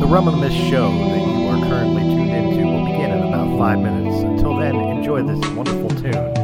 The Realm of the Mist show that you are currently tuned into will begin in about five minutes. Until then, enjoy this wonderful tune.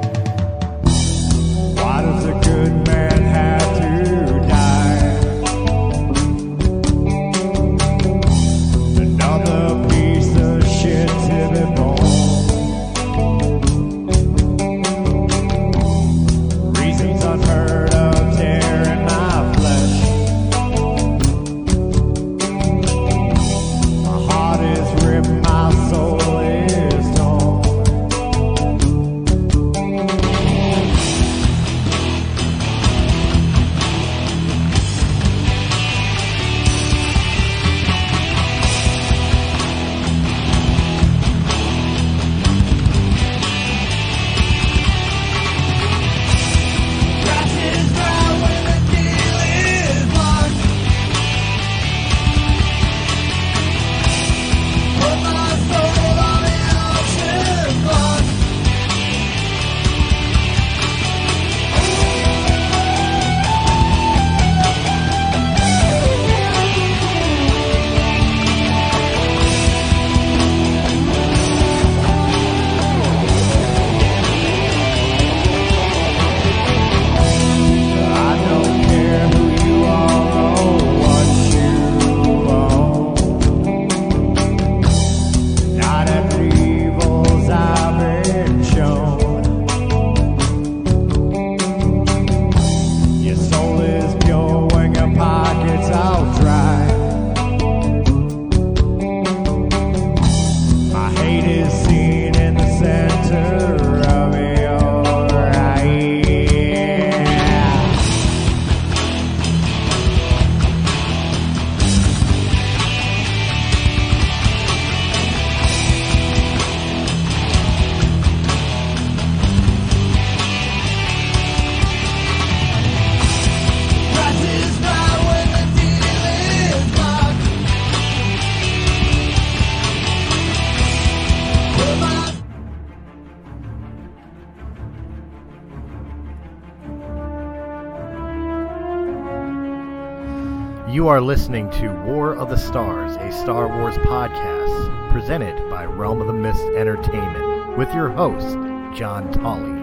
You are listening to War of the Stars, a Star Wars podcast presented by Realm of the Mist Entertainment with your host, John Tolley.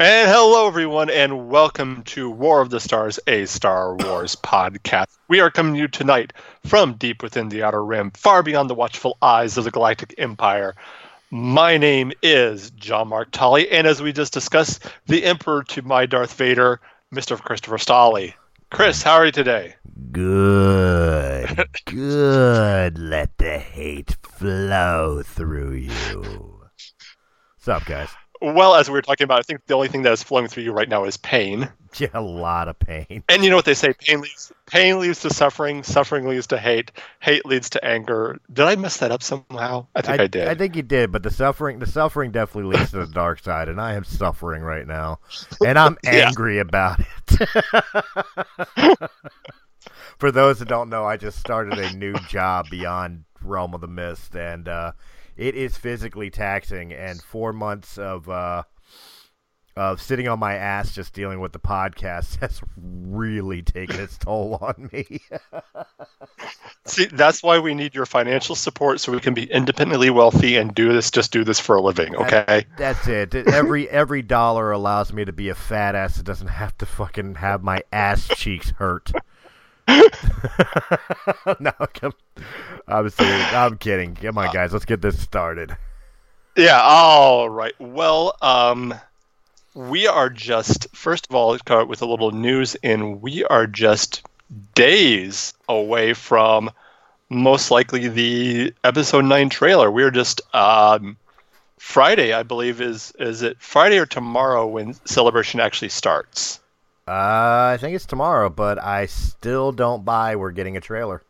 And hello, everyone, and welcome to War of the Stars, a Star Wars podcast. We are coming to you tonight from deep within the Outer Rim, far beyond the watchful eyes of the Galactic Empire. My name is John Mark Tolley, and as we just discussed, the Emperor to my Darth Vader, Mr. Christopher Stolley. Chris, how are you today? Good, good. Let the hate flow through you. What's up, guys? Well, as we were talking about, I think the only thing that is flowing through you right now is pain. Yeah, a lot of pain. And you know what they say: pain leads pain leads to suffering, suffering leads to hate, hate leads to anger. Did I mess that up somehow? I think I, did. I think you did, but the suffering, the suffering definitely leads to the dark side, and I am suffering right now, and I'm Yeah. angry about it. For those that don't know, I just started a new job beyond Realm of the Mist, and uh, it is physically taxing. And four months of uh, of sitting on my ass just dealing with the podcast has really taken its toll on me. See, that's why we need your financial support so we can be independently wealthy and do this. Just do this for a living, okay? That's it. Every every dollar allows me to be a fat ass that doesn't have to fucking have my ass cheeks hurt. no, come, I'm. I'm kidding. Come on, guys, let's get this started. Yeah. All right. Well, um, we are just first of all start with a little news, and we are just days away from most likely the episode nine trailer. We're just um, Friday, I believe, is is it Friday or tomorrow when celebration actually starts? Uh, I think it's tomorrow, but I still don't buy we're getting a trailer.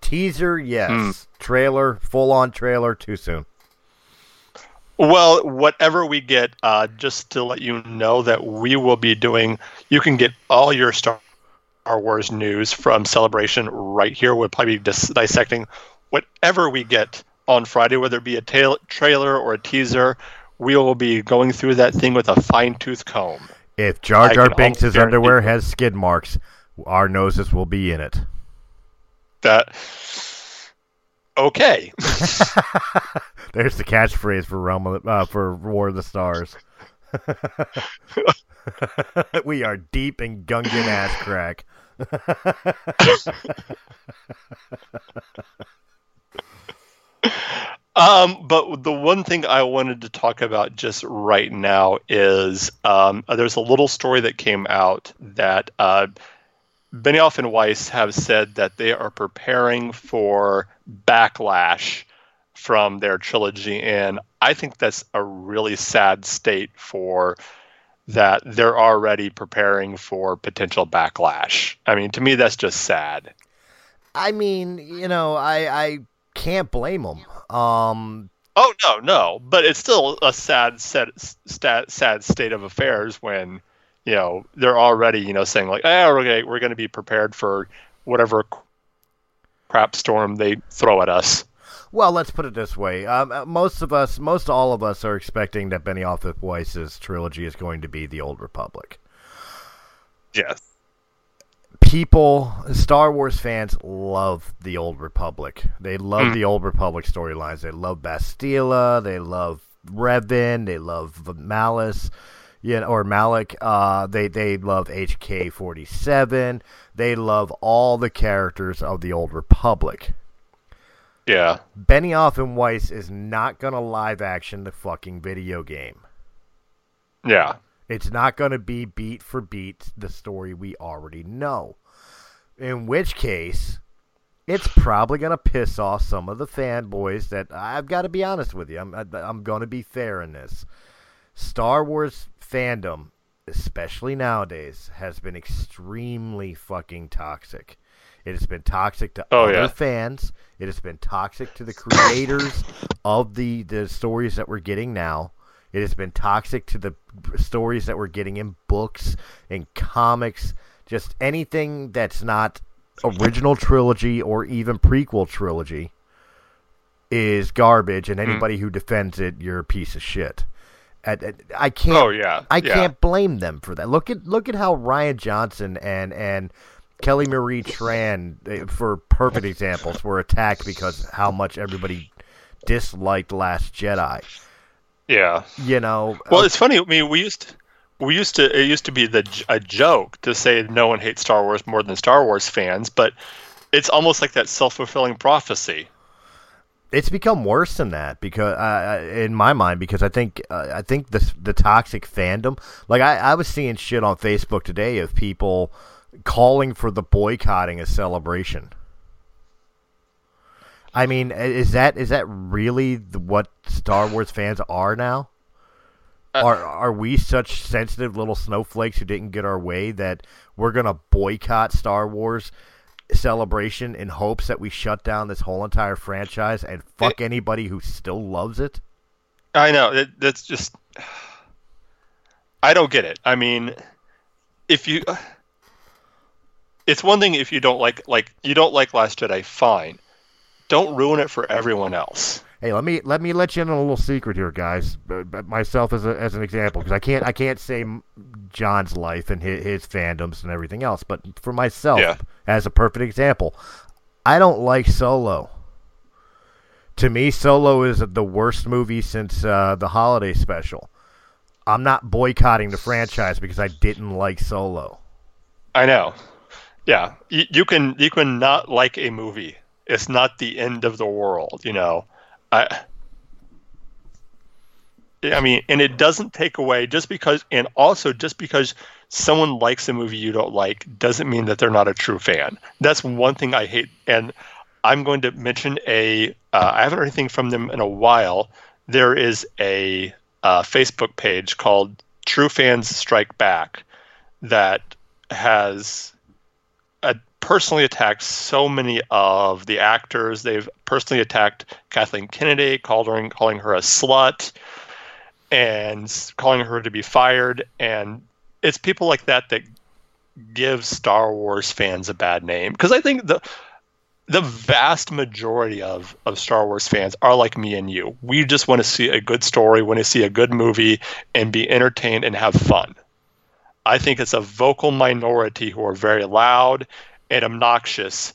Teaser, yes. Hmm. Trailer, full on trailer, too soon. Well, whatever we get, uh, just to let you know that we will be doing, you can get all your Star Wars news from Celebration right here. We'll probably be dis- dissecting whatever we get on Friday, whether it be a tail- trailer or a teaser. We will be going through that thing with a fine tooth comb. If Jar Jar Binks' underwear has skid marks, our noses will be in it. That. Okay. There's the catchphrase for Realm of uh, for War of the Stars. we are deep in Gungan ass crack. Um, but the one thing I wanted to talk about just right now is um, there's a little story that came out that uh, Benioff and Weiss have said that they are preparing for backlash from their trilogy, and I think that's a really sad state for that they're already preparing for potential backlash. I mean, to me, that's just sad. I mean, you know, I I can't blame them. Um, Oh no, no, but it's still a sad, sad, stat, sad state of affairs when you know they're already you know saying like, oh, we're we're going to be prepared for whatever crap storm they throw at us. well, let's put it this way: um, uh, most of us, most all of us, are expecting that Benioff and Weiss's trilogy is going to be the Old Republic. Yes. People, Star Wars fans love the Old Republic. They love Mm. the Old Republic storylines. They love Bastila. They love Revan. They love Malice, you know, or Malak. Uh, they they love HK forty seven. They love all the characters of the Old Republic. Yeah. Benioff and Weiss is not gonna live action the fucking video game. Yeah. It's not going to be beat for beat the story we already know. In which case, it's probably going to piss off some of the fanboys that I've got to be honest with you. I'm I'm going to be fair in this. Star Wars fandom, especially nowadays, has been extremely fucking toxic. It has been toxic to Oh, other yeah. fans. It has been toxic to the creators of the the stories that we're getting now. It has been toxic to the stories that we're getting in books, in comics, just anything that's not original trilogy or even prequel trilogy is garbage, and Mm-hmm. anybody who defends it, you're a piece of shit. And I can't. Oh yeah. I yeah. can't blame them for that. Look at look at how Rian Johnson and and Kelly Marie Tran, eh, for perfect examples, were attacked because how much everybody disliked Last Jedi. Yeah. You know, Well, it's funny. I mean, we used to, we used to it used to be the a joke to say no one hates Star Wars more than Star Wars fans, but it's almost like that self fulfilling prophecy. it's become worse than that because uh, in my mind because I think uh, I think the the toxic fandom like I, I was seeing shit on Facebook today of people calling for the boycotting a celebration. I mean, is that is that really what Star Wars fans are now? Uh, are are we such sensitive little snowflakes who didn't get our way that we're gonna boycott Star Wars celebration in hopes that we shut down this whole entire franchise and fuck anybody who still loves it? I know it, that's just I don't get it. I mean, if you it's one thing if you don't like like you don't like Last Jedi, fine. Don't ruin it for everyone else. Hey, let me let me let you in on a little secret here, guys. Uh, but myself as a, as an example, because I can't I can't say John's life and his, his fandoms and everything else, but for myself, Yeah. as a perfect example, I don't like Solo. To me, Solo is the worst movie since uh, the holiday special. I'm not boycotting the franchise because I didn't like Solo. I know. Yeah, you, you can you can not like a movie. It's not the end of the world, you know. I I mean, and it doesn't take away just because, and also just because someone likes a movie you don't like doesn't mean that they're not a true fan. That's one thing I hate, and I'm going to mention a. Uh, I haven't heard anything from them in a while. There is a uh, Facebook page called True Fans Strike Back that has a personally attacked so many of the actors. They've personally attacked Kathleen Kennedy, calling calling her a slut, and calling her to be fired. And it's people like that that give Star Wars fans a bad name because I think the the vast majority of, of Star Wars fans are like me and you. We just want to see a good story, want to see a good movie, and be entertained and have fun. I think it's a vocal minority who are very loud and obnoxious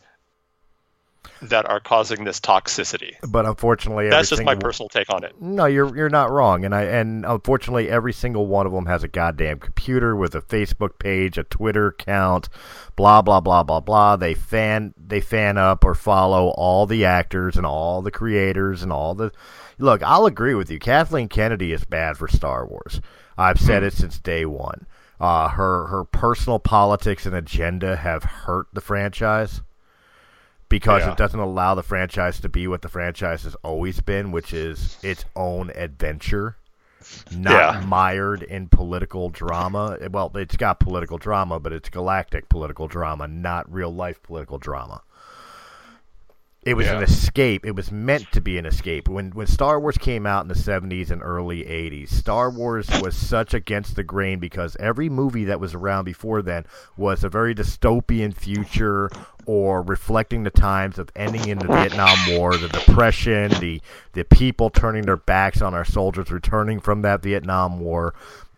that are causing this toxicity. But unfortunately, That's just my personal take on it. No, you're you're not wrong, and I and unfortunately, every single one of them has a goddamn computer with a Facebook page, a Twitter account, blah blah blah blah blah. They fan they fan up or follow all the actors and all the creators and all the. Look, I'll agree with you. Kathleen Kennedy is bad for Star Wars. I've said hmm. it since day one. Uh, her her personal politics and agenda have hurt the franchise because Yeah. it doesn't allow the franchise to be what the franchise has always been, which is its own adventure, not Yeah. mired in political drama. Well, it's got political drama, but it's galactic political drama, not real life political drama. It was an escape. It was meant to be an escape. When when Star Wars came out in the 70s and early 80s, Star Wars was such against the grain because every movie that was around before then was a very dystopian future or reflecting the times of ending in the Vietnam War, the depression, the the people turning their backs on our soldiers returning from that Vietnam War.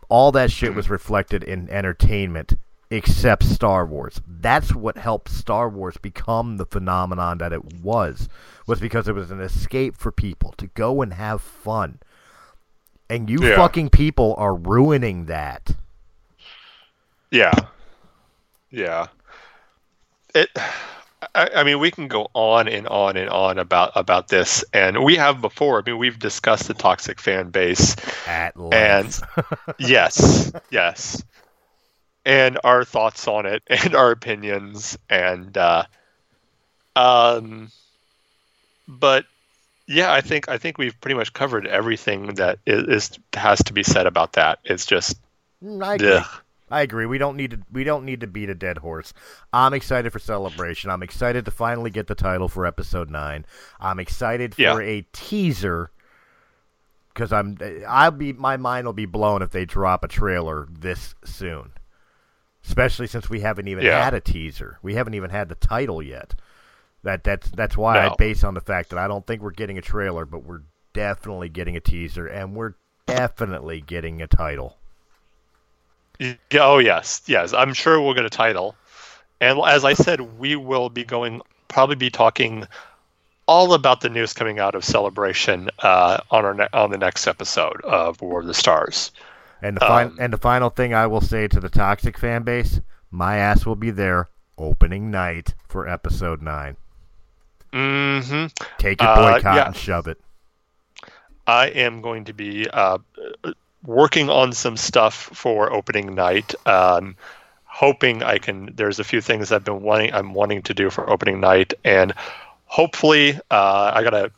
All that shit was reflected in entertainment except Star Wars. That's what helped Star Wars become the phenomenon that it was, was because it was an escape for people to go and have fun. And you Yeah. fucking people are ruining that. Yeah. Yeah. It I, I mean we can go on and on and on about about this and we have before. I mean we've discussed the toxic fan base At and yes, yes. And our thoughts on it and our opinions and uh um but yeah, I think I think we've pretty much covered everything that is, has to be said about that. It's just Mm, I agree. ugh. I agree. We don't need to. We don't need to beat a dead horse. I'm excited for celebration. I'm excited to finally get the title for episode nine. I'm excited for Yeah. a teaser because I'm. I'll be. My mind will be blown if they drop a trailer this soon. Especially since we haven't even Yeah. had a teaser. We haven't even had the title yet. That that's that's why I base on the fact that I don't think we're getting a trailer, but we're definitely getting a teaser, and we're definitely getting a title. Yeah, Oh yes, yes. I'm sure we'll get a title, and as I said, we will be going probably be talking all about the news coming out of Celebration uh, on our ne- on the next episode of War of the Stars. And the fin- Um, and the final thing I will say to the toxic fan base, my ass will be there opening night for episode nine. hmm Take your Uh, boycott yeah. and shove it. I am going to be uh, working on some stuff for opening night. Um, hoping I can. There's a few things I've been wanting. I'm wanting to do for opening night, and hopefully, uh, I gotta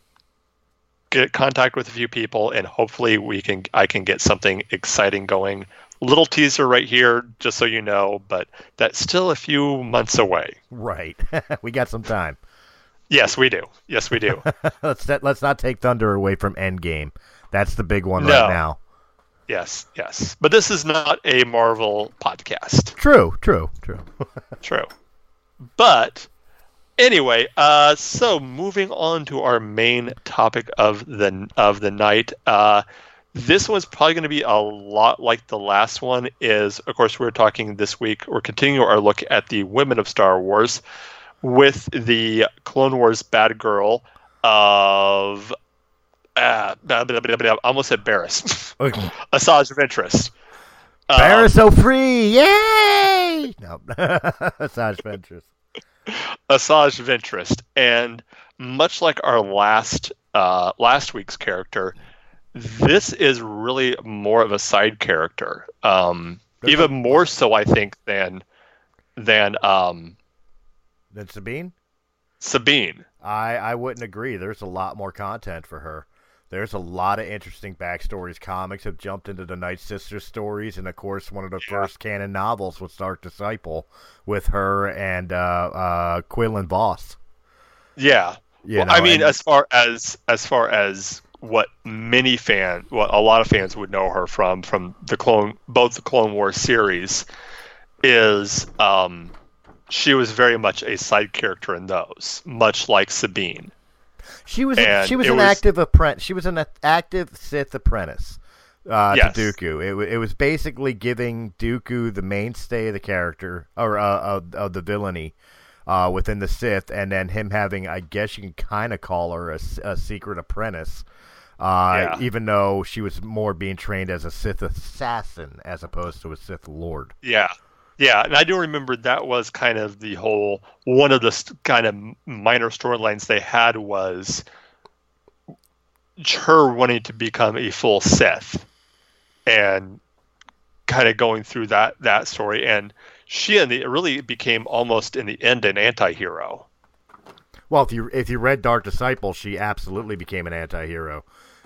get contact with a few people, and hopefully, we can. I can get something exciting going. Little teaser right here, just so you know, but that's still a few months away. Right. we got some time. Yes, we do. Yes, we do. let's let's not take thunder away from Endgame. That's the big one No. right now. yes, yes. But this is not a Marvel podcast. True, true, true. True. But anyway, uh, so moving on to our main topic of the of the night. Uh, this one's probably going to be a lot like the last one. Is of course we're talking this week. We're continuing our look at the women of Star Wars with the Clone Wars bad girl of. Uh, blah, blah, blah, blah, I almost said Barriss. Asajj Ventress. Um, Barriss so free, yay! No, Asajj Ventress. Asajj Ventress, and much like our last uh, last week's character, this is really more of a side character, um, even more so, I think, than than um, Then Sabine. Sabine. I I wouldn't agree. There's a lot more content for her. There's a lot of interesting backstories. Comics have jumped into the Night Sister stories, and of course, one of the Yeah. first canon novels was Dark Disciple with her and uh, uh, Quinlan Vos. Yeah. You well, know, I mean, and- as far as as far as what many fan, what a lot of fans would know her from, from the clone, both the Clone Wars series, is um, she was very much a side character in those, much like Sabine. She was a, she was an was- active apprentice. She was an active Sith apprentice uh, Yes. to Dooku. It, it was basically giving Dooku the mainstay of the character or uh, of, of the villainy uh, within the Sith, and then him having, I guess you can kind of call her a secret apprentice. Uh, Yeah. Even though she was more being trained as a Sith assassin as opposed to a Sith Lord. Yeah. Yeah, and I do remember that was kind of the whole one of the st- kind of minor storylines they had was her wanting to become a full Sith and kind of going through that that story and she in the really became almost in the end an anti-hero. Well, if you if you read Dark Disciple, she absolutely became an anti-hero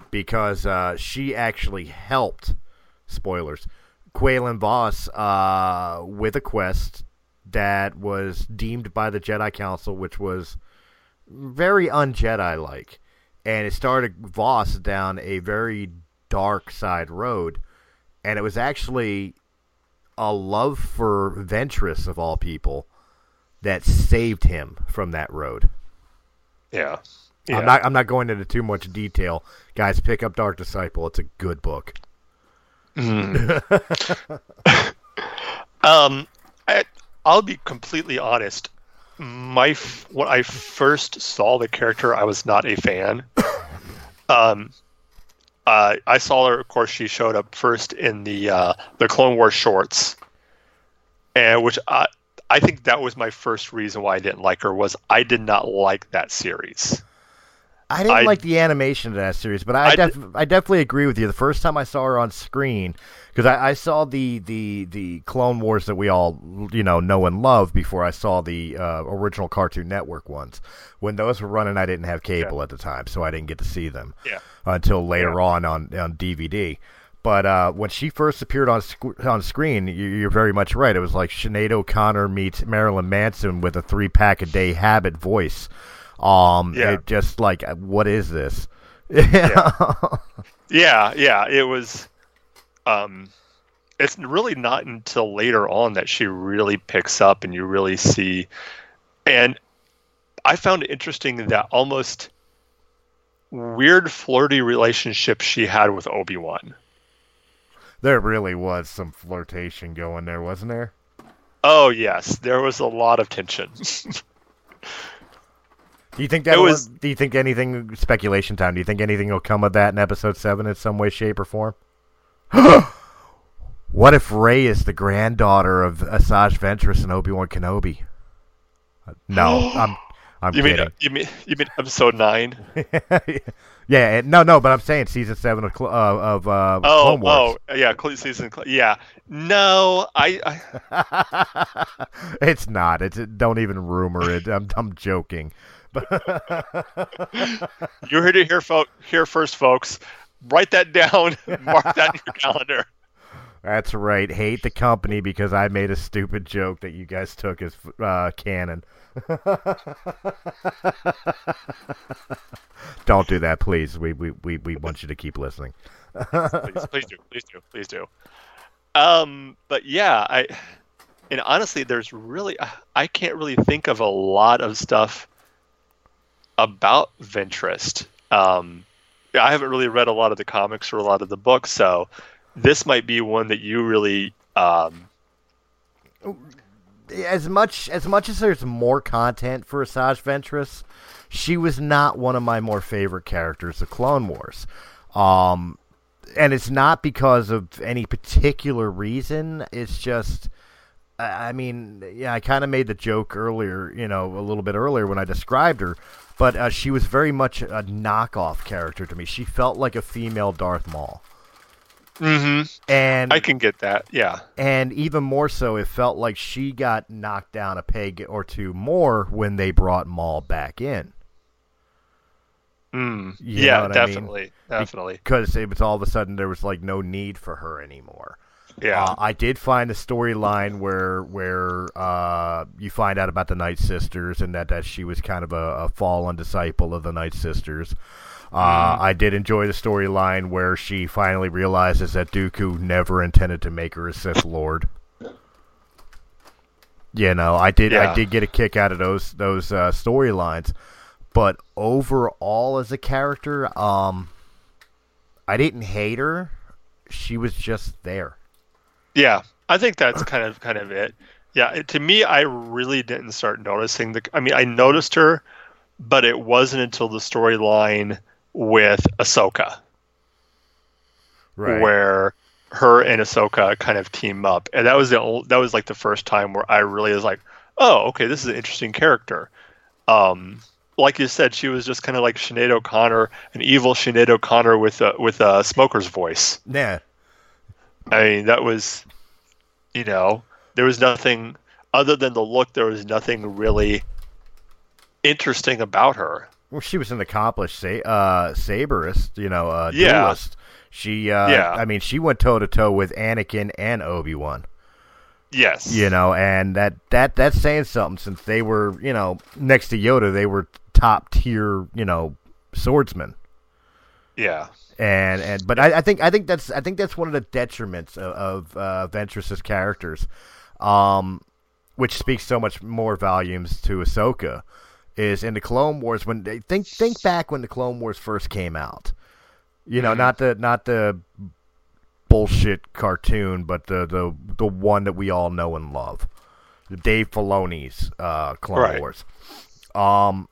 because uh, she actually helped. Spoilers. Quinlan Vos uh, with a quest that was deemed by the Jedi Council, which was very un-Jedi like, and it started Vos down a very dark side road, and it was actually a love for Ventress of all people that saved him from that road. Yeah. Yeah. I'm not I'm not going into too much detail. Guys, pick up Dark Disciple. It's a good book. Um, I, I'll be completely honest. My f- when I first saw the character, I was not a fan. Um, uh, I saw her. Of course, she showed up first in the uh, the Clone Wars shorts, and which I I think that was my first reason why I didn't like her was I did not like that series. I didn't I- like the animation of that series, but I I def- I definitely agree with you. The first time I saw her on screen, because I, I saw the, the the Clone Wars that we all you know know and love before I saw the uh, original Cartoon Network ones. When those were running, I didn't have cable at the time, so I didn't get to see them Yeah. until later on on on DVD. But uh, when she first appeared on sc- on screen, you, you're very much right. It was like Sinead O'Connor meets Marilyn Manson with a three pack a day habit voice. Um, Yeah. it just like what is this? Yeah, yeah, it was. Um, it's really not until later on that she really picks up and you really see. And I found it interesting that almost weird flirty relationship she had with Obi Wan. there really was some flirtation going there, wasn't there? Oh yes, there was a lot of tension. Do you think that was- Do you think anything? Speculation time. Do you think anything will come of that in episode seven in some way, shape, or form? what if Rey is the granddaughter of Asajj Ventress and Obi Wan Kenobi? Uh, No, I'm. I'm you mean kidding. you mean you mean episode nine? yeah, no, no, but I'm saying season seven of uh, of uh, Oh, Clone Wars. oh, yeah, season. Yeah, no, I, I it's not. It's don't even rumor it. I'm I'm joking. You heard it here, fo- here first, folks. Write that down. Mark that in your calendar. That's right. Hate the company because I made a stupid joke that you guys took as uh, canon. Don't do that, please. We, we, we, we want you to keep listening. Please, please do, please do, please do. Um, but yeah, I and honestly, there's really I can't really think of a lot of stuff about Ventress. Um, I haven't really read a lot of the comics or a lot of the books, so this might be one that you really um, As much as much as there's more content for Asajj Ventress, she was not one of my more favorite characters of Clone Wars. Um, and it's not because of any particular reason. It's just, I mean, yeah, I kind of made the joke earlier, you know, a little bit earlier when I described her, but uh, she was very much a knockoff character to me. She felt like a female Darth Maul, and I can get that. Yeah. and even more so, it felt like she got knocked down a peg or two more when they brought Maul back in. Mm. Yeah, what I mean? definitely, definitely. because it was all of a sudden there was like no need for her anymore. Yeah, Uh, I did find the storyline where where uh, you find out about the Night Sisters and that, that she was kind of a, a fallen disciple of the Night Sisters. Uh, I did enjoy the storyline where she finally realizes that Dooku never intended to make her a Sith Lord. You know, I did I did get a kick out of those those uh, storylines, but overall as a character, um, I didn't hate her. She was just there. Yeah. I think that's kind of kind of it. Yeah, it- to me, I really didn't start noticing the. I mean, I noticed her, but it wasn't until the storyline with Ahsoka. where her and Ahsoka kind of team up, and that was the ol- that was like the first time where I really was like, oh, okay, this is an interesting character. Um, like you said, she was just kind of like Sinead O'Connor, an evil Sinead O'Connor with a with a smoker's voice. Yeah, I mean, that was, you know, there was nothing other than the look. There was nothing really interesting about her. Well, she was an accomplished sa- uh, saberist, you know, uh, Yeah. duelist. She, uh, Yeah. I mean, she went toe to toe with Anakin and Obi Wan. Yes. You know, and that that that's saying something since they were, you know, next to Yoda, they were top tier, you know, swordsmen. Yeah. And and but I, I think I think that's I think that's one of the detriments of, of uh, Ventress's characters, um, which speaks so much more volumes to Ahsoka, is in the Clone Wars when they think think back when the Clone Wars first came out, you know, not the not the bullshit cartoon, but the the the one that we all know and love, the Dave Filoni's uh, Clone Right. Wars. Um,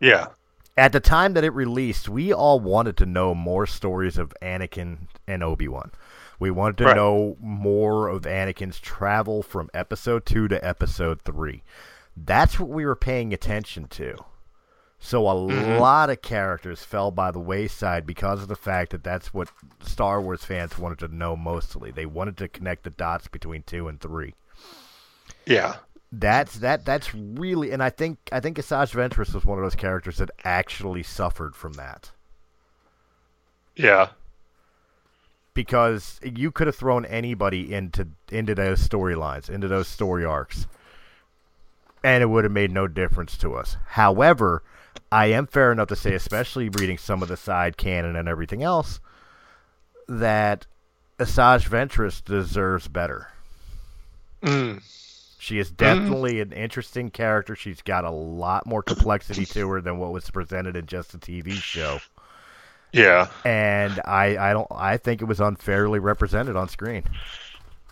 Yeah. At the time that it released, we all wanted to know more stories of Anakin and Obi Wan. We wanted to Right. know more of Anakin's travel from Episode two to Episode three. That's what we were paying attention to. So a mm-hmm. lot of characters fell by the wayside because of the fact that that's what Star Wars fans wanted to know mostly. They wanted to connect the dots between two and three Yeah. That's that that's really and I think I think Asajj Ventress was one of those characters that actually suffered from that Yeah. because you could have thrown anybody into into those storylines into those story arcs and it would have made no difference to us. However, I am fair enough to say especially reading some of the side canon and everything else that Asajj Ventress deserves better. Mm. She is definitely an interesting character. She's got a lot more complexity to her than what was presented in just a TV show. Yeah. And I, I don't I think it was unfairly represented on screen.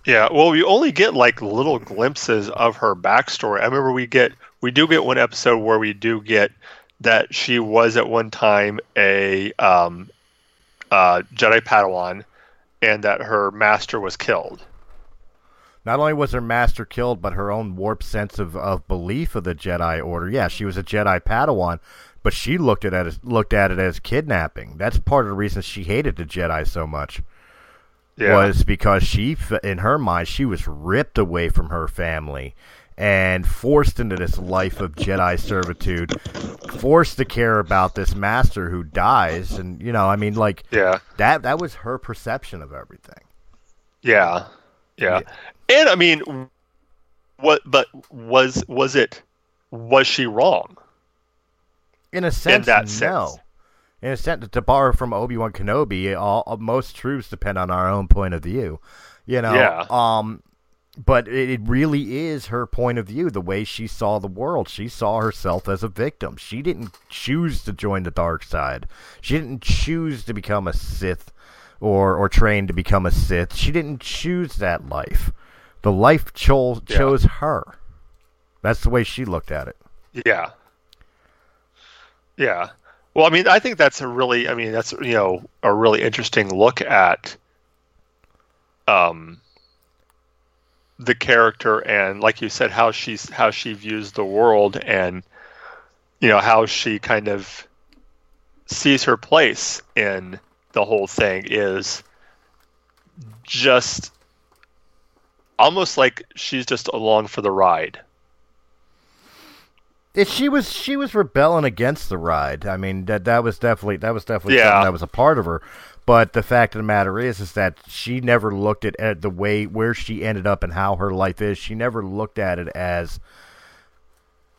Yeah, well, we only get like little glimpses of her backstory. I remember we get we do get one episode where we do get that she was at one time a um, uh, Jedi Padawan, and that her master was killed. Not only was her master killed, but her own warped sense of, of belief of the Jedi Order. Yeah, she was a Jedi Padawan, but she looked at it as, looked at it as kidnapping. That's part of the reason she hated the Jedi so much. Yeah, was because she, in her mind, she was ripped away from her family and forced into this life of Jedi servitude, forced to care about this master who dies, and you know, I mean, like yeah, that. That was her perception of everything. yeah, yeah. And I mean, what? But was was it? Was she wrong? In a sense, in that no. sense. In a sense, to borrow from Obi Wan Kenobi, all, most truths depend on our own point of view. You know, Yeah. um, but it, really is her point of view, the way she saw the world. She saw herself as a victim. She didn't choose to join the dark side. She didn't choose to become a Sith or or train to become a Sith. She didn't choose that life. The life cho- Yeah. chose her. That's the way she looked at it. Yeah. Yeah. Well, I mean, I think that's a really, I mean, that's you know, a really interesting look at um the character and like you said how she's how she views the world and you know how she kind of sees her place in the whole thing is just almost like she's just along for the ride It, she was she was rebelling against the ride. I mean that that was definitely that was definitely Yeah. something that was a part of her. But the fact of the matter is, is that she never looked at, at the way where she ended up and how her life is. She never looked at it as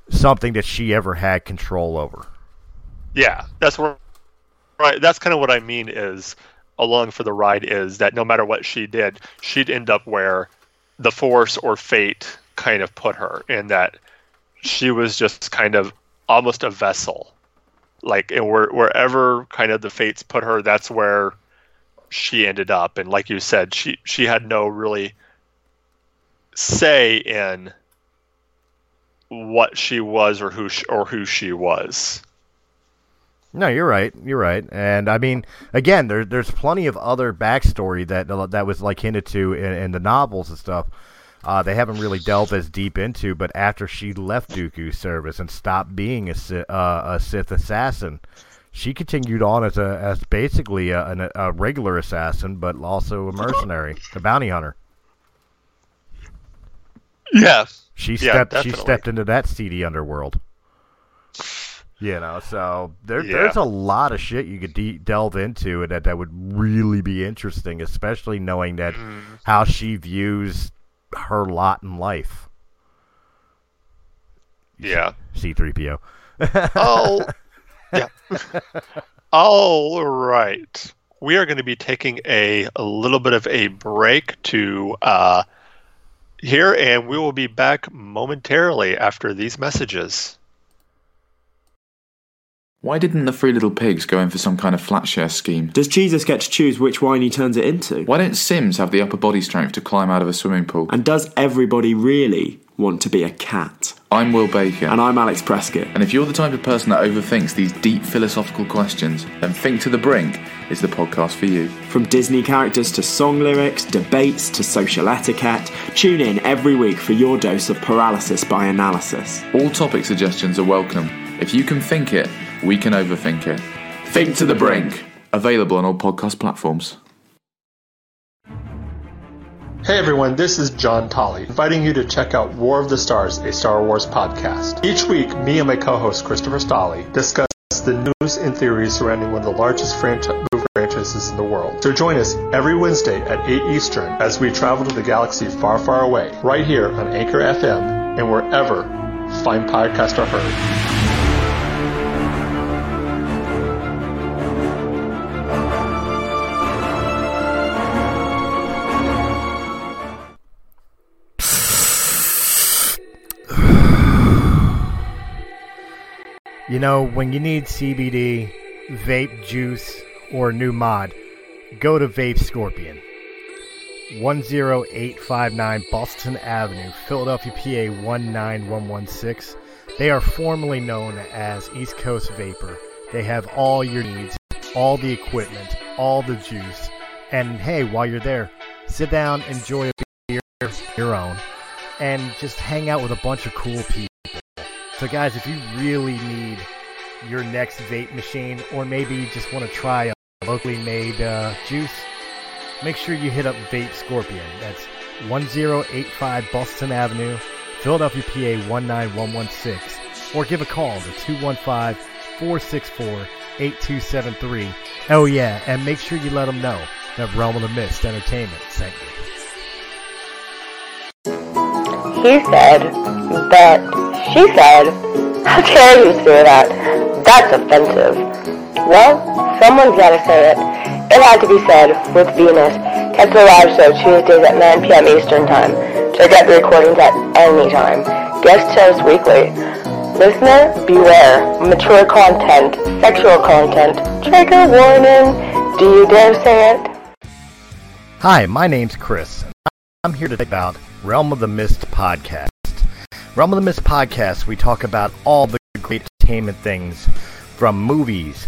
something that she ever had control over. Yeah, that's where right. That's kind of what I mean is along for the ride is that no matter what she did, she'd end up where the force or fate kind of put her, in that she was just kind of almost a vessel. Like and where, wherever kind of the fates put her, that's where she ended up. And like you said, she she had no really say in what she was or who she, or who she was. No, you're right. You're right. And I mean, again, there, there's plenty of other backstory that that was like hinted to in, in the novels and stuff. Uh, they haven't really delved as deep into, but after she left Dooku's service and stopped being a, uh, a Sith assassin, she continued on as a as basically a, an- a regular assassin, but also a mercenary, a bounty hunter. Yes, She Yeah, stepped she stepped into that seedy underworld. You know, so there, Yeah. there's a lot of shit you could de- delve into that that would really be interesting, especially knowing that Mm. how she views her lot in life. Yeah. C3PO. Oh, yeah. All right. We are going to be taking a, a little bit of a break to uh, here, and we will be back momentarily after these messages. Why didn't the Three Little Pigs go in for some kind of flat share scheme? Does Jesus get to choose which wine he turns it into? Why don't Sims have the upper body strength to climb out of a swimming pool? And does everybody really want to be a cat? I'm Will Baker. And I'm Alex Prescott. And if you're the type of person that overthinks these deep philosophical questions, then Think to the Brink is the podcast for you. From Disney characters to song lyrics, debates to social etiquette, tune in every week for your dose of paralysis by analysis. All topic suggestions are welcome. If you can think it, we can overthink it. Think to the Brink. Available on all podcast platforms. Hey everyone, this is John Tolley, inviting you to check out War of the Stars, a Star Wars podcast. Each week, me and my co-host Christopher Stolley discuss the news and theories surrounding one of the largest franchi- movie franchises in the world. So join us every Wednesday at 8 Eastern as we travel to the galaxy far, far away, right here on Anchor FM and wherever fine podcasts are heard. You know, when you need CBD, vape juice, or new mod, go to Vape Scorpion. 10859 Bustleton Avenue, Philadelphia, PA 19116. They are formerly known as East Coast Vapor. They have all your needs, all the equipment, all the juice. And hey, while you're there, sit down, enjoy a beer, your own, and just hang out with a bunch of cool people. So, guys, if you really need your next vape machine, or maybe you just want to try a locally made uh, juice, make sure you hit up Vape Scorpion. That's 1085 Bustleton Avenue, Philadelphia, PA 19116. Or give a call to 215 464 8273. Oh, yeah, and make sure you let them know that Realm of the Mist Entertainment sent you. He said that she said, How dare you say that? That's offensive. Well, someone's gotta say it. It had to be said with Venus. Catch the live show Tuesdays at 9 p.m. Eastern Time. Check out the recordings at any time. Guest shows weekly. Listener, beware. Mature content, sexual content, trigger warning. Do you dare say it? Hi, my name's Chris. I'm here to talk about Realm of the Mist podcast. Realm of the Mist podcast, we talk about all the great entertainment things from movies,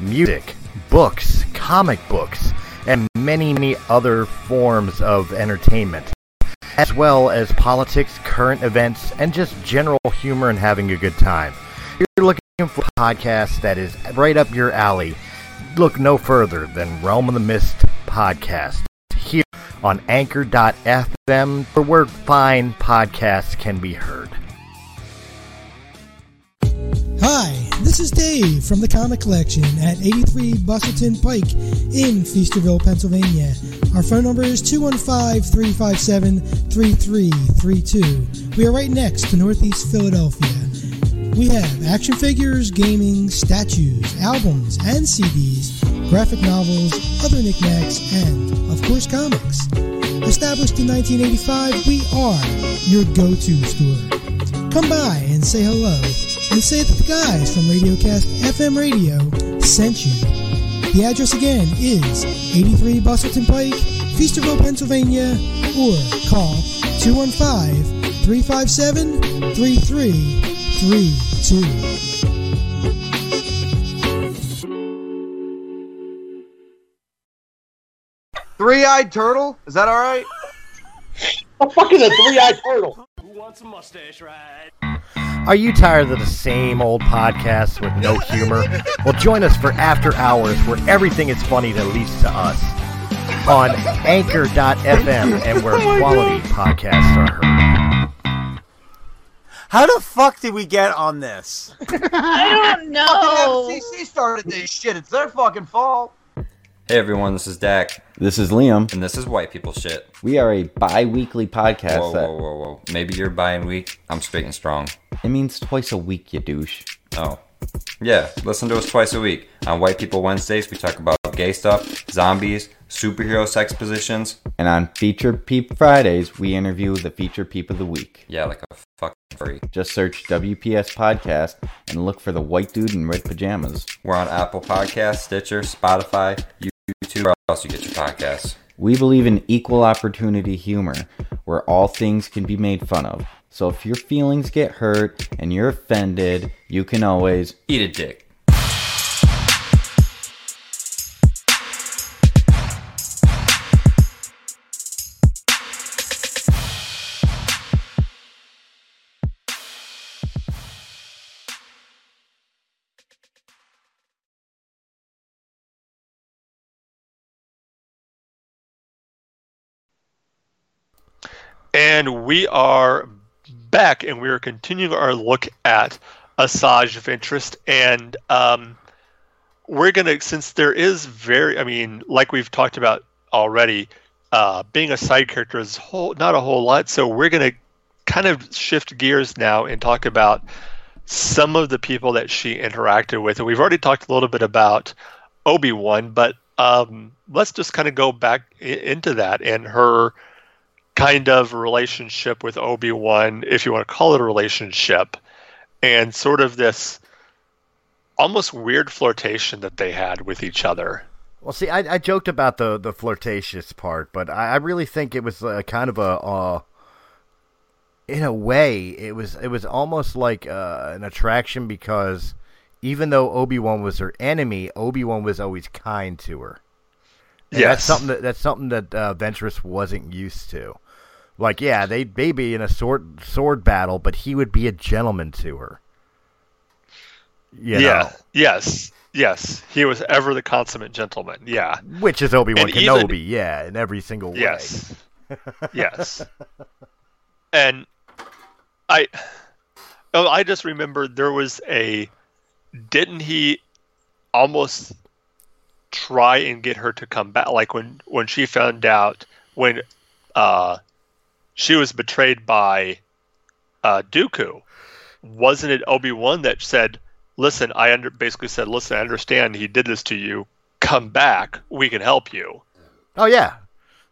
music, books, comic books, and many, many other forms of entertainment, as well as politics, current events, and just general humor and having a good time. If you're looking for a podcast that is right up your alley, look no further than Realm of the Mist podcast here on anchor.fm where fine podcasts can be heard. Hi, this is Dave from the Comic Collection at 83 Bustleton Pike in Feasterville, Pennsylvania. Our phone number is 215 357 3332. We are right next to Northeast Philadelphia. We have action figures, gaming, statues, albums, and CDs, graphic novels, other knickknacks, and, of course, comics. Established in 1985, we are your go to store. Come by and say hello, and say that the guys from Radiocast FM Radio sent you. The address again is 83 Bustleton Pike, Feasterville, Pennsylvania, or call 215 357 3332. Three-eyed turtle? Is that all right? What the fuck is a three-eyed turtle? Who wants a mustache ride? Are you tired of the same old podcasts with no humor? Well, join us for After Hours, where everything is funny, at least to us, on Anchor.fm and where oh quality podcasts are heard. How the fuck did we get on this? I don't know. Fucking FCC started this shit. It's their fucking fault. Hey everyone, this is Dak. This is Liam. And this is White People Shit. We are a bi weekly podcast. Whoa, that whoa, whoa, whoa. Maybe you're buying week. I'm straight and strong. It means twice a week, you douche. Oh. Yeah, listen to us twice a week. On White People Wednesdays, we talk about gay stuff, zombies, superhero sex positions. And on Feature Peep Fridays, we interview the Feature Peep of the Week. Yeah, like a fucking furry. Just search WPS Podcast and look for the white dude in red pajamas. We're on Apple Podcasts, Stitcher, Spotify, YouTube, where else you get your podcasts. We believe in equal opportunity humor, where all things can be made fun of. So if your feelings get hurt and you're offended, you can always Eat a dick. And we are back, and we are continuing our look at Asajj Ventress. And um, we're to, since there is very, I mean, like we've talked about already, uh, being a side character is whole, not a whole lot. So we're to kind of shift gears now and talk about some of the people that she interacted with. And we've already talked a little bit about Obi Wan, but um, let's just kind of go back into that and her kind of relationship with Obi Wan, if you want to call it a relationship, and sort of this almost weird flirtation that they had with each other. Well, see, I, I joked about the the flirtatious part, but I, I really think it was uh, kind of a, uh, in a way, it was it was almost like uh, an attraction because even though Obi Wan was her enemy, Obi Wan was always kind to her. And Yes. that's something that that's something that uh, Ventress wasn't used to. Like, yeah, they may be in a sword sword battle, but he would be a gentleman to her. You yeah. know? Yes. Yes. He was ever the consummate gentleman. Yeah. Which is Obi Wan And even- Kenobi, yeah, in every single way. Yes. yes. And I oh, I just remembered there was a didn't he almost try and get her to come back like when when she found out when uh she was betrayed by uh Dooku wasn't it Obi-Wan that said listen I under basically said listen I understand he did this to you come back we can help you Oh yeah,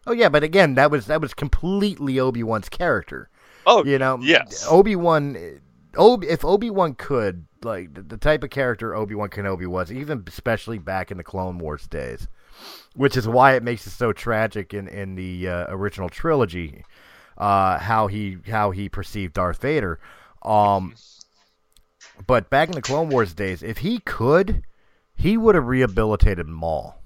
oh yeah. But again, that was that was completely Obi Wan's character. Oh, you know, yes. Obi Wan, Obi if Obi Wan could like the, the type of character Obi Wan Kenobi was, even especially back in the Clone Wars days, which is why it makes it so tragic in in the uh, original trilogy, uh, how he how he perceived Darth Vader. Um, but back in the Clone Wars days, if he could, he would have rehabilitated Maul.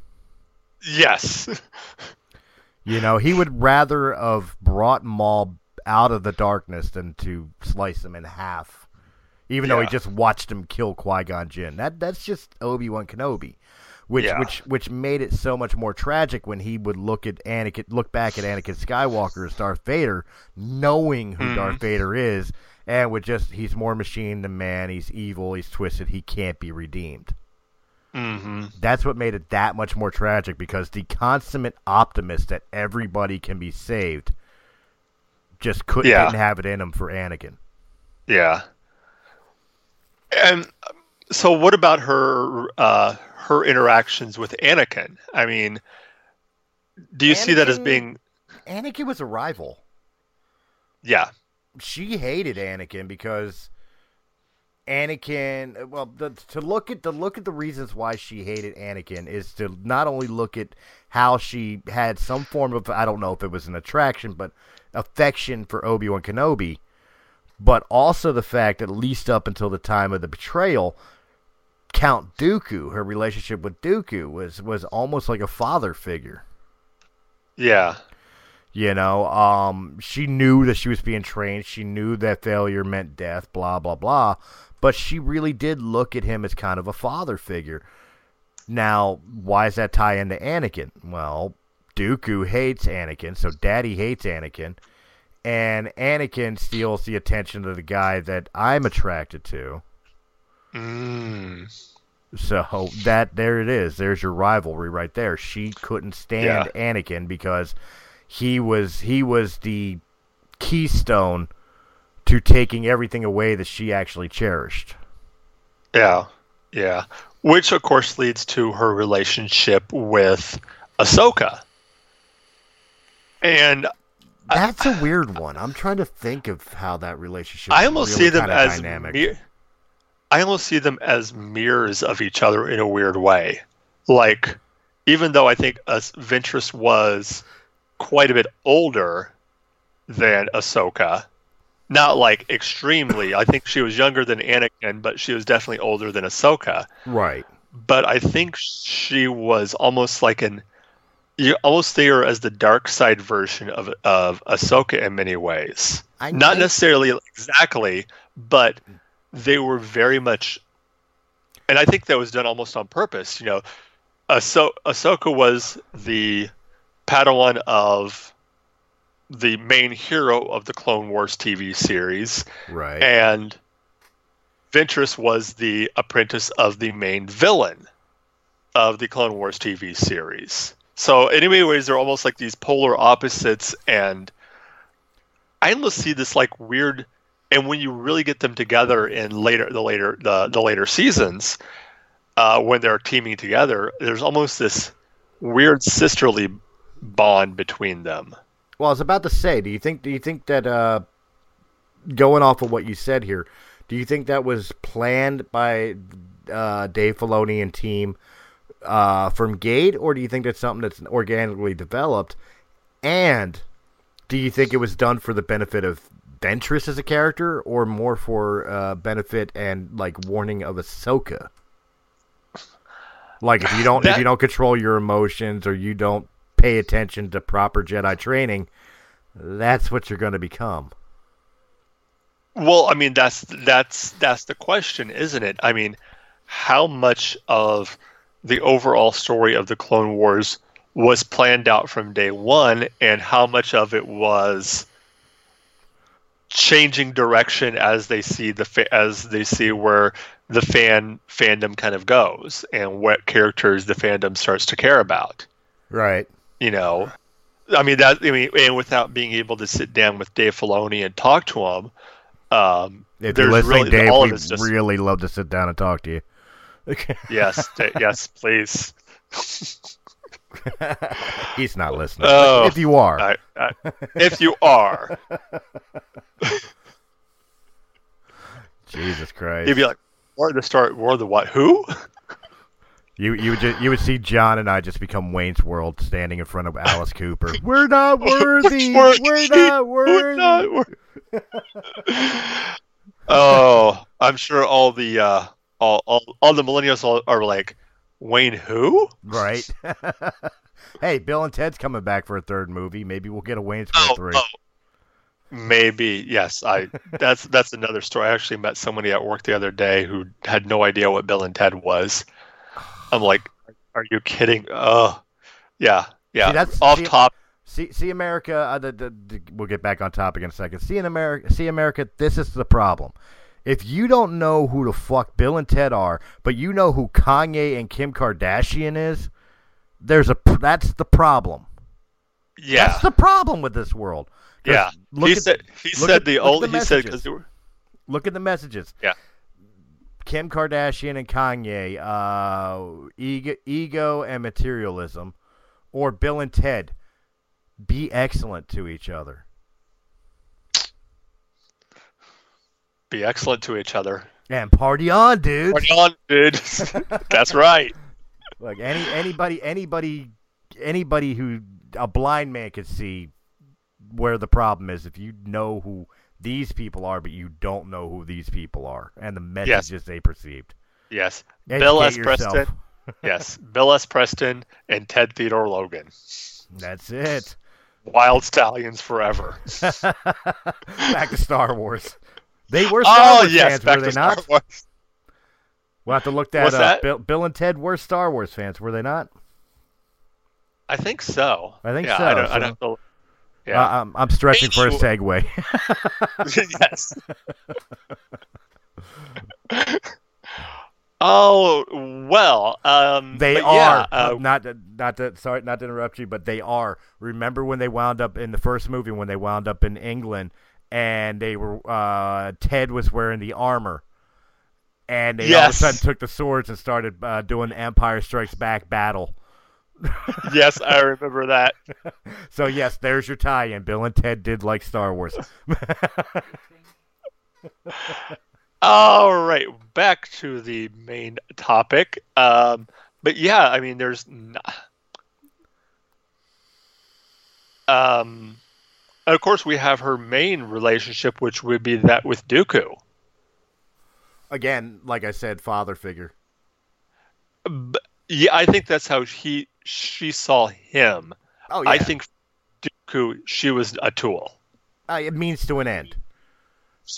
yes You know, he would rather have brought Maul out of the darkness than to slice him in half. Even though he just watched him kill Qui Gon Jinn. That that's just Obi Wan Kenobi. Which Yeah. which which made it so much more tragic when he would look at Anakin look back at Anakin Skywalker as Darth Vader, knowing who Mhm. Darth Vader is, and with just he's more machine than man. He's evil. He's twisted. He can't be redeemed. Mm-hmm. That's what made it that much more tragic because the consummate optimist that everybody can be saved just couldn't Yeah. have it in him for Anakin. Yeah. And so, what about her uh, her interactions with Anakin? I mean, do you see that as being Anakin was a rival. yeah? she hated Anakin because Anakin. Well, the, to look at to look at the reasons why she hated Anakin is to not only look at how she had some form of I don't know if it was an attraction, but affection for Obi Wan Kenobi, but also the fact that at least up until the time of the betrayal. Count Dooku, her relationship with Dooku was was almost like a father figure. Yeah. You know, um, she knew that she was being trained. She knew that failure meant death, blah, blah, blah. But she really did look at him as kind of a father figure. Now, why does that tie into Anakin? Well, Dooku hates Anakin, so Daddy hates Anakin. And Anakin steals the attention of the guy that I'm attracted to. Mm. So that there it is. There's your rivalry right there. She couldn't stand Anakin because he was he was the keystone to taking everything away that she actually cherished. Yeah, yeah. Which of course leads to her relationship with Ahsoka. And That's a weird one. I'm trying to think of how that relationship. I almost really see them as dynamic. I almost see them as mirrors of each other in a weird way. Like, even though I think Asajj Ventress was quite a bit older than Ahsoka, not like extremely. I think she was younger than Anakin, but she was definitely older than Ahsoka. right. But I think she was almost like an you almost see her as the dark side version of of Ahsoka in many ways. I Not necessarily exactly, but they were very much, and I think that was done almost on purpose. You know, Ahso- Ahsoka was the Padawan of the main hero of the Clone Wars TV series, Right. and Ventress was the apprentice of the main villain of the Clone Wars TV series. So, in many ways, they're almost like these polar opposites, and I almost see this like weird. And when you really get them together in later the later the, the later seasons, uh, when they're teaming together, there's almost this weird sisterly bond between them. Well, I was about to say, do you think do you think that uh, going off of what you said here, do you think that was planned by uh, Dave Filoni and team uh, from Gate, or do you think that's something that's organically developed? And do you think it was done for the benefit of Ventress as a character, or more for uh, benefit and like warning of Ahsoka? Like if you don't if you don't control your emotions or you don't pay attention to proper Jedi training, that's what you're going to become. Well, I mean that's that's that's the question, isn't it? I mean, how much of the overall story of the Clone Wars was planned out from day one, and how much of it was changing direction as they see the fa- as they see where the fan fandom kind of goes and what characters the fandom starts to care about. Right. You know, I mean that. I mean, and without being able to sit down with Dave Filoni and talk to him, um, If you're listening, really Dave, all of we'd just really love to sit down and talk to you. Okay. Yes, yes, please. He's not listening. Oh, if you are, I- I- if you are, Jesus Christ, you'd be like, "War the Star, War the what? Who?" you you would just, you would see John and I just become Wayne's World standing in front of Alice Cooper. We're not worthy. We're We're not worthy. not wor- oh, I'm sure all the uh, all, all all the millennials all, are like, Wayne who? Right. hey, Bill and Ted's coming back for a third movie. Maybe we'll get a Wayne's World three. oh. Maybe yes. I that's that's another story. I actually met somebody at work the other day who had no idea what Bill and Ted was. I'm like, are you kidding? Oh, yeah, yeah. See, that's- off see- top. See, see, America. Uh, the, the, the, we'll get back on topic in a second. See in America. See, America. This is the problem. If you don't know who the fuck Bill and Ted are, but you know who Kanye and Kim Kardashian is, there's a that's the problem. Yeah, that's the problem with this world. Yeah, look he at- said he said at- the old the he said because were Look at the messages. Yeah. Kim Kardashian and Kanye, uh, ego, ego and materialism, or Bill and Ted, be excellent to each other. be excellent to each other. And party on, dude. Party on, dude. That's right. Like any anybody anybody anybody who a blind man could see where the problem is if you know who these people are, but you don't know who these people are and the messages they perceived. Yes, Educate Bill S. yourself. Preston. yes, Bill S. Preston and Ted Theodore Logan. That's it. Wild Stallions forever. Back to Star Wars. They were Star oh Wars yes, fans, back were they to Star not? Wars. We'll have to look that What's up. that? Bill, Bill and Ted were Star Wars fans, were they not? I think so. I think yeah, so, I don't, so- have to, yeah. Uh, I'm, I'm stretching for a segue. yes. oh well. Um, They are yeah, uh, not not to sorry not to interrupt you, but they are. Remember when they wound up in the first movie when they wound up in England and they were uh, Ted was wearing the armor, and they all of a sudden took the swords and started uh, doing Empire Strikes Back battle. yes, I remember that. So yes, there's your tie-in. Bill and Ted did like Star Wars. All right, back to the main topic. Um, but yeah, I mean, there's n- um, of course we have her main relationship, which would be that with Dooku. Again, like I said, father figure. B- Yeah, I think that's how he she saw him. Oh, yeah. I think Dooku she was a tool. Uh, it means to an end.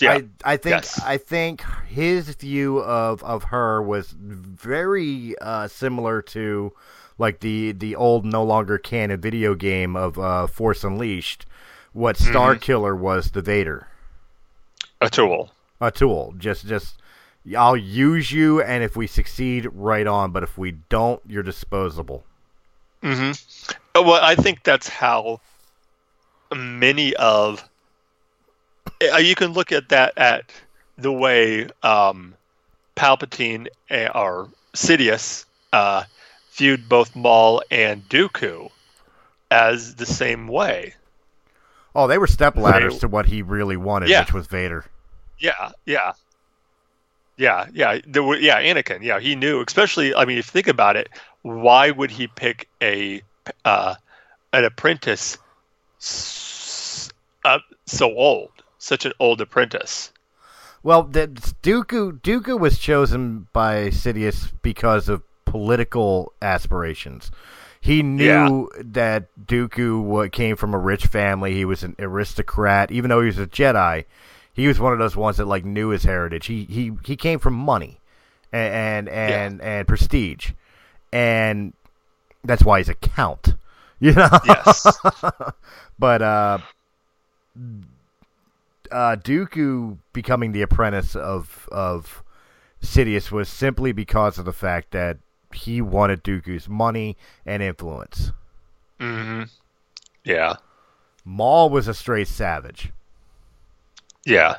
Yeah. I, I think Yes. I think his view of, of her was very uh, similar to like the the old no longer canon video game of uh, Force Unleashed. What Star Mhm. Killer was the Vader. A tool. A tool. Just just I'll use you, and if we succeed, right on. But if we don't, you're disposable. Hmm Well, I think that's how many of uh, you can look at that at the way um, Palpatine or Sidious uh, viewed both Maul and Dooku as the same way. Oh, they were stepladders They- to what he really wanted, Yeah. which was Vader. Yeah, yeah, yeah, yeah. There were, yeah, Anakin. Yeah, he knew. Especially, I mean, if you think about it, why would he pick a uh, an apprentice s- uh, so old, such an old apprentice? Well, the, Dooku Dooku was chosen by Sidious because of political aspirations. He knew that Dooku came from a rich family. He was an aristocrat, even though he was a Jedi. He was one of those ones that like knew his heritage. He he he came from money, and and and, and prestige, and that's why he's a count. You know. Yes. but uh, uh, Dooku becoming the apprentice of of Sidious was simply because of the fact that he wanted Dooku's money and influence. hmm Yeah, Maul was a straight savage. yeah.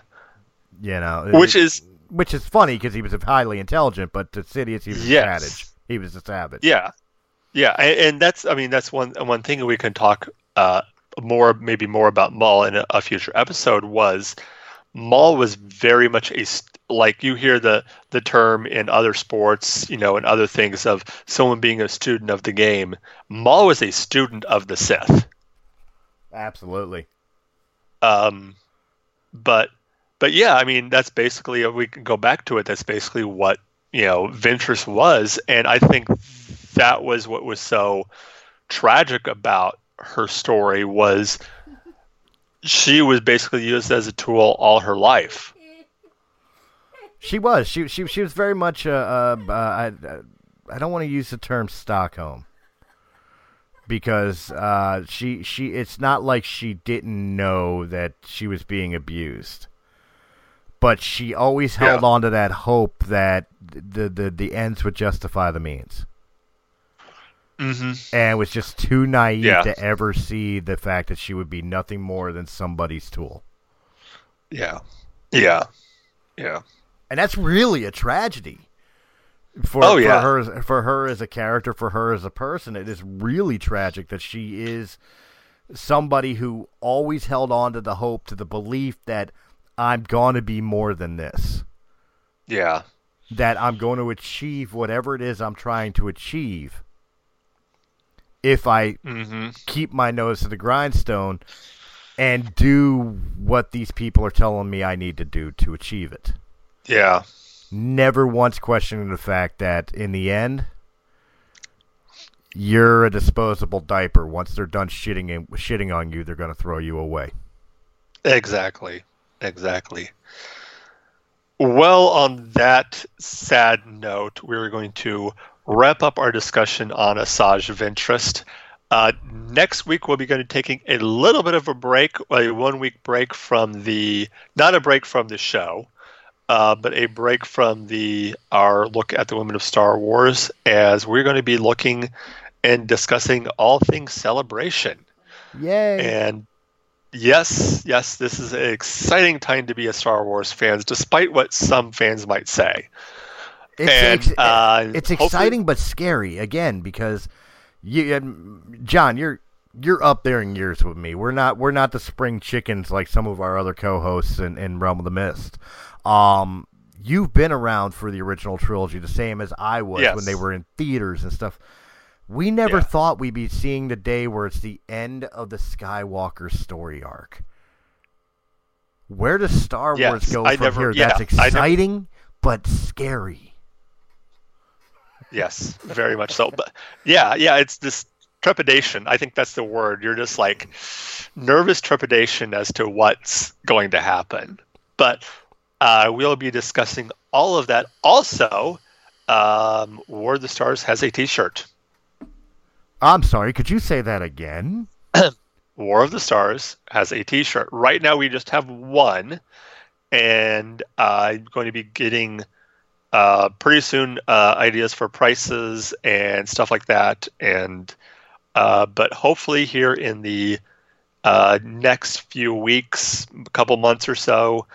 You know, Which it- is- which is funny because he was highly intelligent, but to Sidious he was Yes. a savage. He was a savage. Yeah, yeah, and, and that's I mean that's one one thing we can talk uh, more maybe more about Maul in a, a future episode was Maul was very much a like you hear the the term in other sports you know and other things of someone being a student of the game. Maul was a student of the Sith. Absolutely. Um, but but yeah, I mean that's basically if we can go back to it. That's basically what you know Ventress was, and I think that was what was so tragic about her story was she was basically used as a tool all her life. She was. She she she was very much. Uh, I I don't want to use the term Stockholm, because uh, she she it's not like she didn't know that she was being abused, but she always held Yeah. on to that hope that the the the ends would justify the means, Mm-hmm. and was just too naive Yeah. to ever see the fact that she would be nothing more than somebody's tool. Yeah. Yeah. Yeah. and that's really a tragedy for, Oh, for her for her as a character for her as a person it is really tragic that she is somebody who always held on to the hope to the belief that i'm going to be more than this Yeah. that i'm going to achieve whatever it is i'm trying to achieve if i Mm-hmm. keep my nose to the grindstone and do what these people are telling me i need to do to achieve it Yeah. never once questioning the fact that in the end you're a disposable diaper once they're done shitting in, shitting on you they're going to throw you away Exactly. Exactly. Well, on that sad note, we're going to wrap up our discussion on Asajj Ventress. Uh, next week, we'll be going to be taking a little bit of a break, a one week break from the, not a break from the show, uh, but a break from the our look at the women of Star Wars, as we're going to be looking and discussing all things celebration. yay And yes, yes, this is an exciting time to be a Star Wars fan, despite what some fans might say. it's, and, ex- uh, it's exciting but scary again because you and john you're you're up there in years with me we're not we're not the spring chickens like some of our other co-hosts in, in realm of the mist um you've been around for the original trilogy the same as i was Yes. when they were in theaters and stuff We never Yeah. thought we'd be seeing the day where it's the end of the Skywalker story arc. Where does Star Yes, Wars go I from never- here? yeah, That's I never- exciting, but scary. Yes, very much so. But yeah, yeah, it's this trepidation. I think that's the word. You're just like nervous trepidation as to what's going to happen. But uh, we'll be discussing all of that. Also, um, War of the Stars has a T-shirt. I'm sorry, could you say that again? War of the Stars has a T-shirt. Right now, we just have one, and I'm going to be getting uh, pretty soon uh, ideas for prices and stuff like that. And uh, but hopefully, here in the uh, next few weeks, a couple months or so,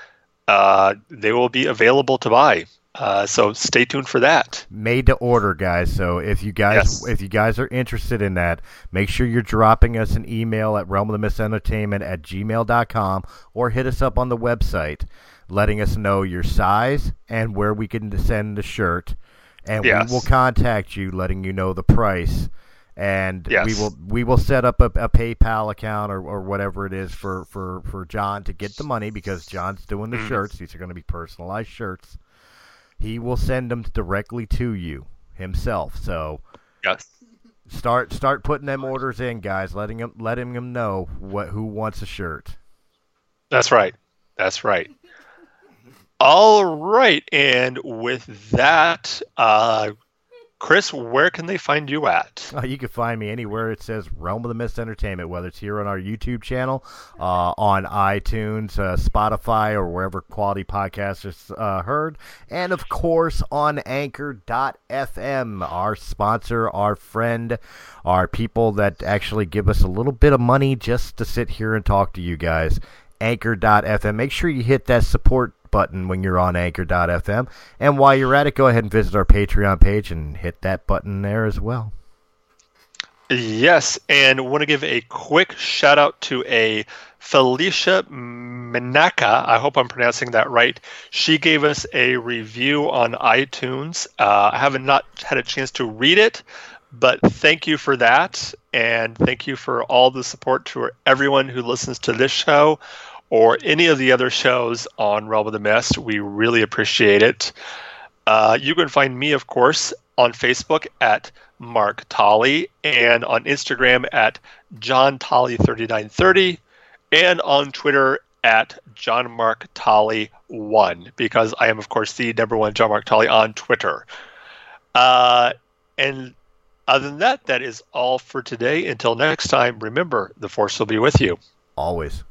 uh, they will be available to buy. Uh, so stay tuned for that. Made to order, guys. So if you guys Yes. if you guys are interested in that, make sure you're dropping us an email at realm of the mist entertainment at gmail.com or hit us up on the website letting us know your size and where we can send the shirt. And Yes. we will contact you letting you know the price. And we will we will set up a, a PayPal account or, or whatever it is for, for, for John to get the money because John's doing the Mhm. shirts. These are going to be personalized shirts he will send them directly to you himself. So Yes. start start putting them orders in, guys. Letting him letting him know what who wants a shirt. That's right. That's right. All right. And with that, uh, Chris, where can they find you at? Uh, you can find me anywhere it says Realm of the Mist Entertainment, whether it's here on our YouTube channel, uh, on iTunes, uh, Spotify, or wherever quality podcasts are uh, heard, and of course on Anchor.fm, our sponsor, our friend, our people that actually give us a little bit of money just to sit here and talk to you guys. Anchor.fm. Make sure you hit that support button when you're on Anchor.fm. And while you're at it, go ahead and visit our Patreon page and hit that button there as well. Yes, and want to give a quick shout out to a Felicia Menaka. I hope I'm pronouncing that right. She gave us a review on iTunes. Uh, I haven't not had a chance to read it, but thank you for that, and thank you for all the support to everyone who listens to this show or any of the other shows on Realm of the Mist. We really appreciate it. Uh, you can find me, of course, on Facebook at Mark Tolley and on Instagram at John Tolley 3930 and on Twitter at John Mark Tolley 1 because I am, of course, the number one John Mark Tolley on Twitter. Uh, and Other than that, that is all for today. Until next time, remember the force will be with you. Always.